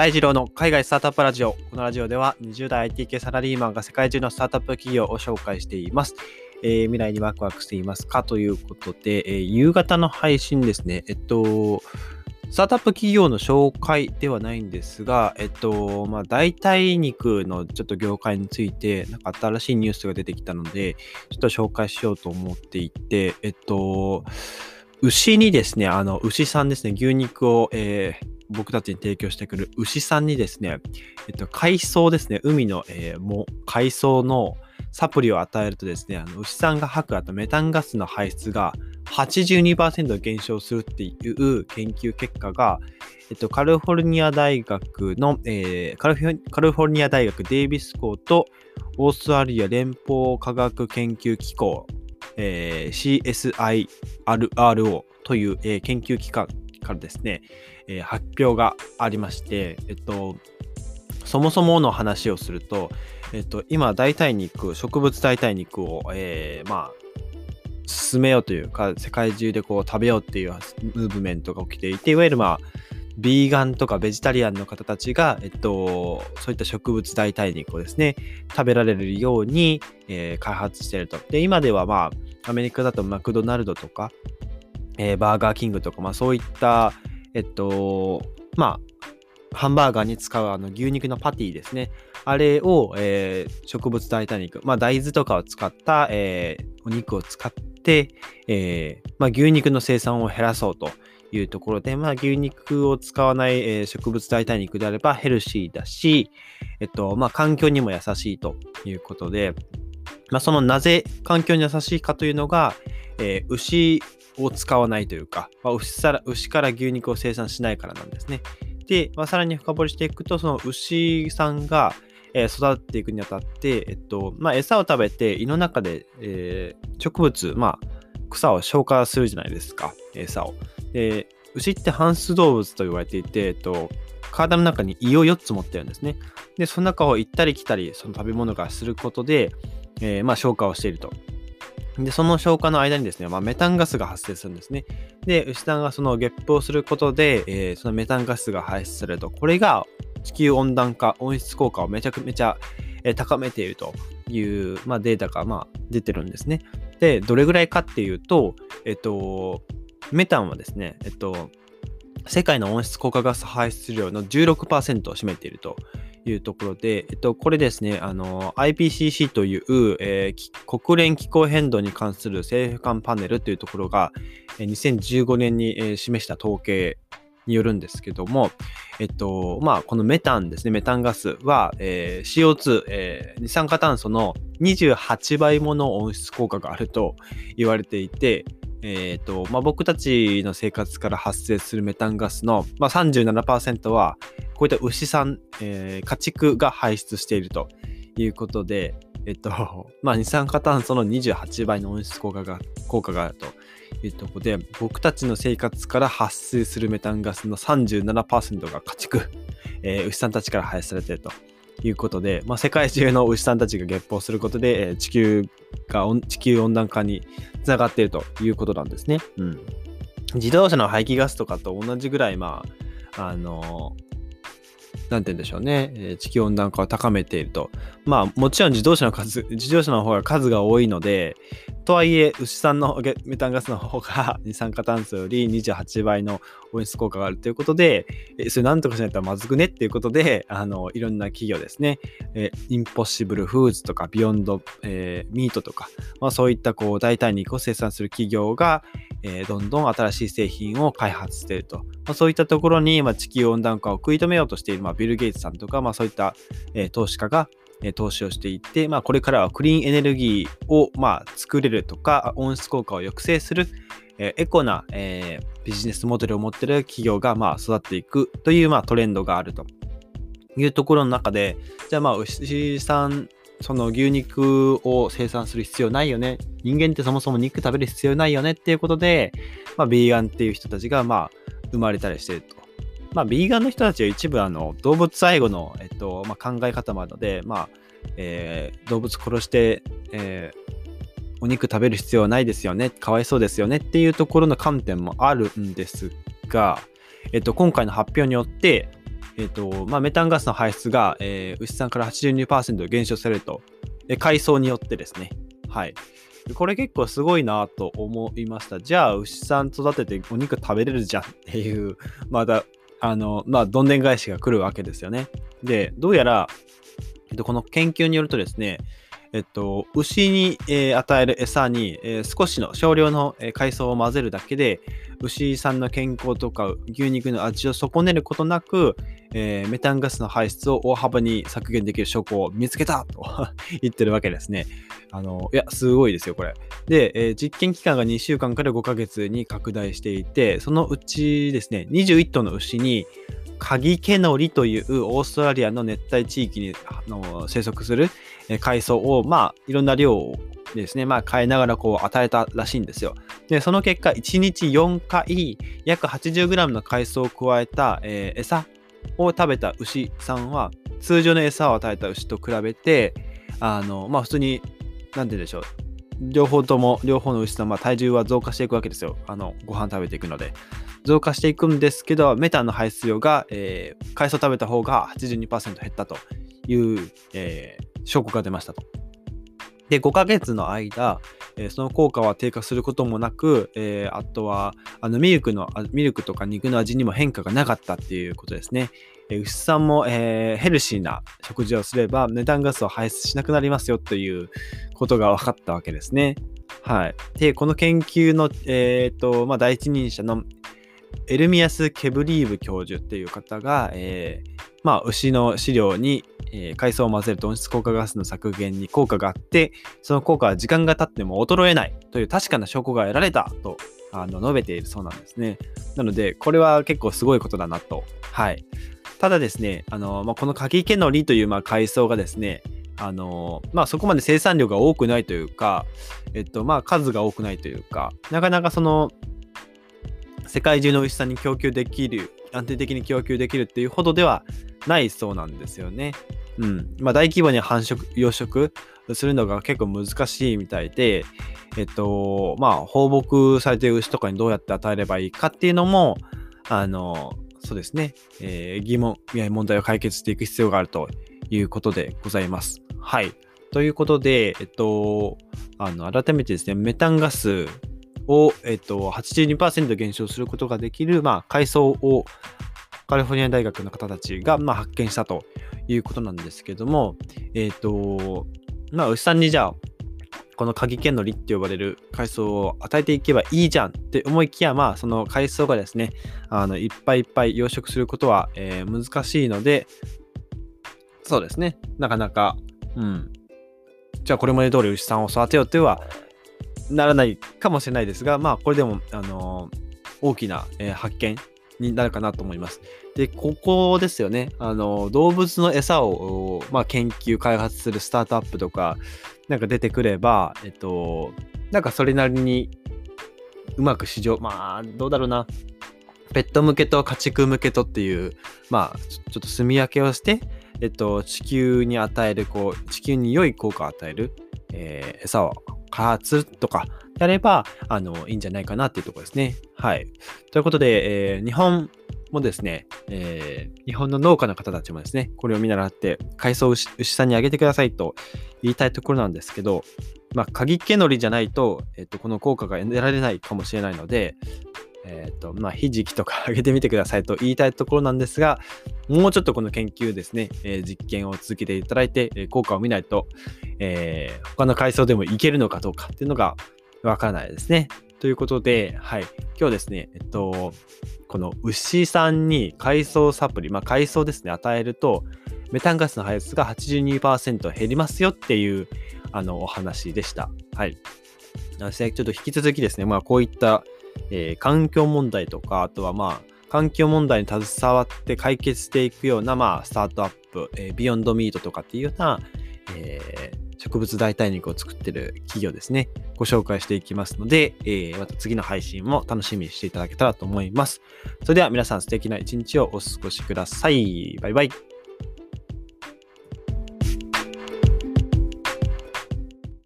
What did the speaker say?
大二郎の海外スタートアップラジオ。このラジオでは20代 IT 系サラリーマンが世界中のスタートアップ企業を紹介しています。えー、未来にワクワクしていますかということで、えー、夕方の配信ですね。えっと、スタートアップ企業の紹介ではないんですが、えっと、まあ、代替肉のちょっと業界について、なんか新しいニュースが出てきたので、ちょっと紹介しようと思っていて、えっと、牛にですね、あの、牛さんですね、牛肉を、えー、僕たちに提供してくる牛さんにですね、えっと、海藻ですね、海の、えー、も海藻のサプリを与えるとですね、あの牛さんが吐くあとメタンガスの排出が82%減少するっていう研究結果が、えっと、カリフォルニア大学の、えー、カリフォルニア大学デイビス校とオーストラリア連邦科学研究機構えー、CSIRO という、えー、研究機関からですね、えー、発表がありまして、えっと、そもそもの話をすると、えっと、今、代替肉、植物代替肉を、えー、まあ、進めようというか、世界中でこう食べようっていうムーブメントが起きていて、いわゆるまあ、ビーガンとかベジタリアンの方たちが、えっと、そういった植物代替肉をですね、食べられるように、えー、開発していると。で、今ではまあ、アメリカだとマクドナルドとか、えー、バーガーキングとか、まあそういった、えっと、まあ、ハンバーガーに使うあの牛肉のパティですね。あれを、えー、植物代替肉、まあ大豆とかを使った、えー、お肉を使って、えーまあ、牛肉の生産を減らそうというところで、まあ、牛肉を使わない、えー、植物代替肉であればヘルシーだし、えっと、まあ、環境にも優しいということで、まあ、そのなぜ環境に優しいかというのが、えー、牛を使わないというか、まあ、牛から牛から牛肉を生産しないからなんですね。で、まあ、さらに深掘りしていくと、その牛さんが、えー、育っていくにあたって、えっと、まあ、餌を食べて胃の中で、えー、植物、まあ、草を消化するじゃないですか、餌を。で、牛って反数動物と言われていて、えっと、体の中に胃を4つ持ってるんですね。で、その中を行ったり来たり、その食べ物がすることで、えー、まあ、消化をしていると。で、その消化の間にですね、まあ、メタンガスが発生するんですね。で、牛さんがそのゲップをすることで、えー、そのメタンガスが排出されると、これが地球温暖化、温室効果をめちゃくちゃ、高めているという、まあ、データが、ま、出てるんですね。で、どれぐらいかっていうと、えっと、メタンはですね、えっと、世界の温室効果ガス排出量の16%を占めているというところで、えっと、これですね、IPCC という、えー、国連気候変動に関する政府間パネルというところが、え2015年に、えー、示した統計によるんですけども、えっと、まあ、このメタンですね、メタンガスは、えー、CO2、えー、二酸化炭素の28倍もの温室効果があると言われていて、えーとまあ、僕たちの生活から発生するメタンガスの、まあ、37%はこういった牛さん、えー、家畜が排出しているということで、えっと まあ、二酸化炭素の28倍の温室効果が効果があるというところで僕たちの生活から発生するメタンガスの37%が家畜、えー、牛さんたちから排出されていると。いうことで、まあ、世界中の牛さんたちが月報することで、えー、地球が地球温暖化につながっているということなんですね。うん。自動車の排気ガスとかと同じぐらい、まあ、あのなんて言うんでしょうね、えー、地球温暖化を高めていると。まあ、もちろん自動車の数、自動車の方が数が多いので、とはいえ、牛さんのメタンガスの方が 二酸化炭素より28倍の温室効果があるということで、えそれなんとかしないとまずくねっていうことで、あの、いろんな企業ですね、え Impossible Foods とか、 Beyond、えー、 Meat とか、まあ、そういったこう代替肉を生産する企業が、えー、どんどん新しい製品を開発していると。まあ、そういったところに、まあ、地球温暖化を食い止めようとしている、まあ、ビル・ゲイツさんとか、まあ、そういった、えー、投資家が、え投資をしていって、まあ、これからはクリーンエネルギーを、まあ、作れるとか、温室効果を抑制する、えエコな、えー、ビジネスモデルを持っている企業が、まあ、育っていくという、まあ、トレンドがあるというところの中で、じゃあ、まあ、牛さん、その牛肉を生産する必要ないよね。人間ってそもそも肉食べる必要ないよねっていうことで、まあ、ビーガンっていう人たちが、まあ、生まれたりしてると。まあ、ビーガンの人たちは一部、あの、動物愛護の、えっと、まあ、考え方もあるので、まあ、えー、動物殺して、えー、お肉食べる必要はないですよね、かわいそうですよねっていうところの観点もあるんですが、えっと、今回の発表によって、えっ、と、まあ、メタンガスの排出が、えー、牛さんから82%減少されると、えー、海藻によってですね。はい。これ結構すごいなと思いました。じゃあ、牛さん育ててお肉食べれるじゃん っていう、まだ、あの、まあ、どんでん返しが来るわけですよね。で、どうやら、えっと、この研究によるとですね、えっと、牛に、えー、与える餌に、えー、少しの少量の、えー、海藻を混ぜるだけで、牛さんの健康とか牛肉の味を損ねることなく、えメタンガスの排出を大幅に削減できる証拠を見つけたと 言ってるわけですね。あの、いや、すごいですよ、これ。で、え実験期間が2週間から5ヶ月に拡大していて、そのうちですね、21頭の牛に、カギケノリというオーストラリアの熱帯地域にの生息する海藻を、まあ、いろんな量をですね、まあ、変えながらこう与えたらしいんですよ。で、その結果、1日4回、約 80g の海藻を加えた、えー、餌を食べた牛さんは、通常の餌を与えた牛と比べて、あの、まあ、普通に、なんて言うんでしょう。両方とも、両方の牛さんは体重は増加していくわけですよ。あの、ご飯食べていくので。増加していくんですけど、メタンの排出量が、えー、海藻食べた方が82%減ったという、えー、証拠が出ましたと。で、5ヶ月の間、えー、その効果は低下することもなく、えー、あとは、あのミルクの、ミルクとか肉の味にも変化がなかったっていうことですね。えー、牛さんも、え、ヘルシーな食事をすれば、メタンガスを排出しなくなりますよということが分かったわけですね。はい。で、この研究の、えっ、と、まあ、第一人者のエルミアス・ケブリーブ教授っていう方が、えー、まあ、牛の飼料に、えー、海藻を混ぜると温室効果ガスの削減に効果があって、その効果は時間が経っても衰えないという確かな証拠が得られたとあの述べているそうなんですね。なので、これは結構すごいことだなと。はい。ただですね、あのまあ、この鍵毛のりというまあ海藻がですね、あのまあ、そこまで生産量が多くないというか、えっと、まあ、数が多くないというか、なかなかその、世界中の牛さんに供給できる、安定的に供給できるっていうほどではないそうなんですよね。うん。まあ、大規模に繁殖、養殖するのが結構難しいみたいで、えっと、まあ、放牧されている牛とかにどうやって与えればいいかっていうのも、あの、そうですね、えー、疑問、問題を解決していく必要があるということでございます。はい。ということで、えっと、あの、改めてですね、メタンガスを、えっと、82%減少することができる、まあ、海藻をカリフォルニア大学の方たちが、まあ、発見したということなんですけども、えっと、まあ、牛さんにじゃあ、この鍵剣のりって呼ばれる海藻を与えていけばいいじゃんって思いきや、まあ、その海藻がですね、あの、いっぱいいっぱい養殖することは、えー、難しいので、そうですね、なかなか、うん。じゃあ、これまで通り牛さんを育てようというのは、ならないかもしれないですが、まあ、これでも、あの、大きな、え、発見になるかなと思います。で、ここですよね。あの、動物の餌を、まあ、研究、開発するスタートアップとか、なんか出てくれば、えっと、なんかそれなりにうまく市場、まあ、どうだろうな。ペット向けと家畜向けとっていう、まあ、ちょっと住み分けをして、えっと、地球に与える、こう、地球に良い効果を与える、えー、餌を開発とかやれば、あの、いいんじゃないかなっていうところですね。はい。ということで、えー、日本もですね、えー、日本の農家の方たちもですね、これを見習って、海藻を牛さんにあげてくださいと言いたいところなんですけど、まあ、鍵気のりじゃないと、えっと、この効果が得られないかもしれないので、えっ、と、まあ、ひじきとか あげてみてくださいと言いたいところなんですが、もうちょっとこの研究ですね、えー、実験を続けていただいて、えー、効果を見ないと、えー、他の海藻でもいけるのかどうかっていうのがわからないですね。ということで、はい。今日ですね、えっと、この牛さんに海藻サプリ、まあ海藻ですね、与えると、メタンガスの排出が82%減りますよっていう、あの、お話でした。はい。ちょっと引き続きですね、まあこういった、えー、環境問題とか、あとはまあ、環境問題に携わって解決していくような、まあ、スタートアップ、えー、ビヨンドミートとかっていうような、えー、植物代替肉を作ってる企業ですね、ご紹介していきますので、えー、また次の配信も楽しみにしていただけたらと思います。それでは皆さん素敵な一日をお過ごしください。バイバイ。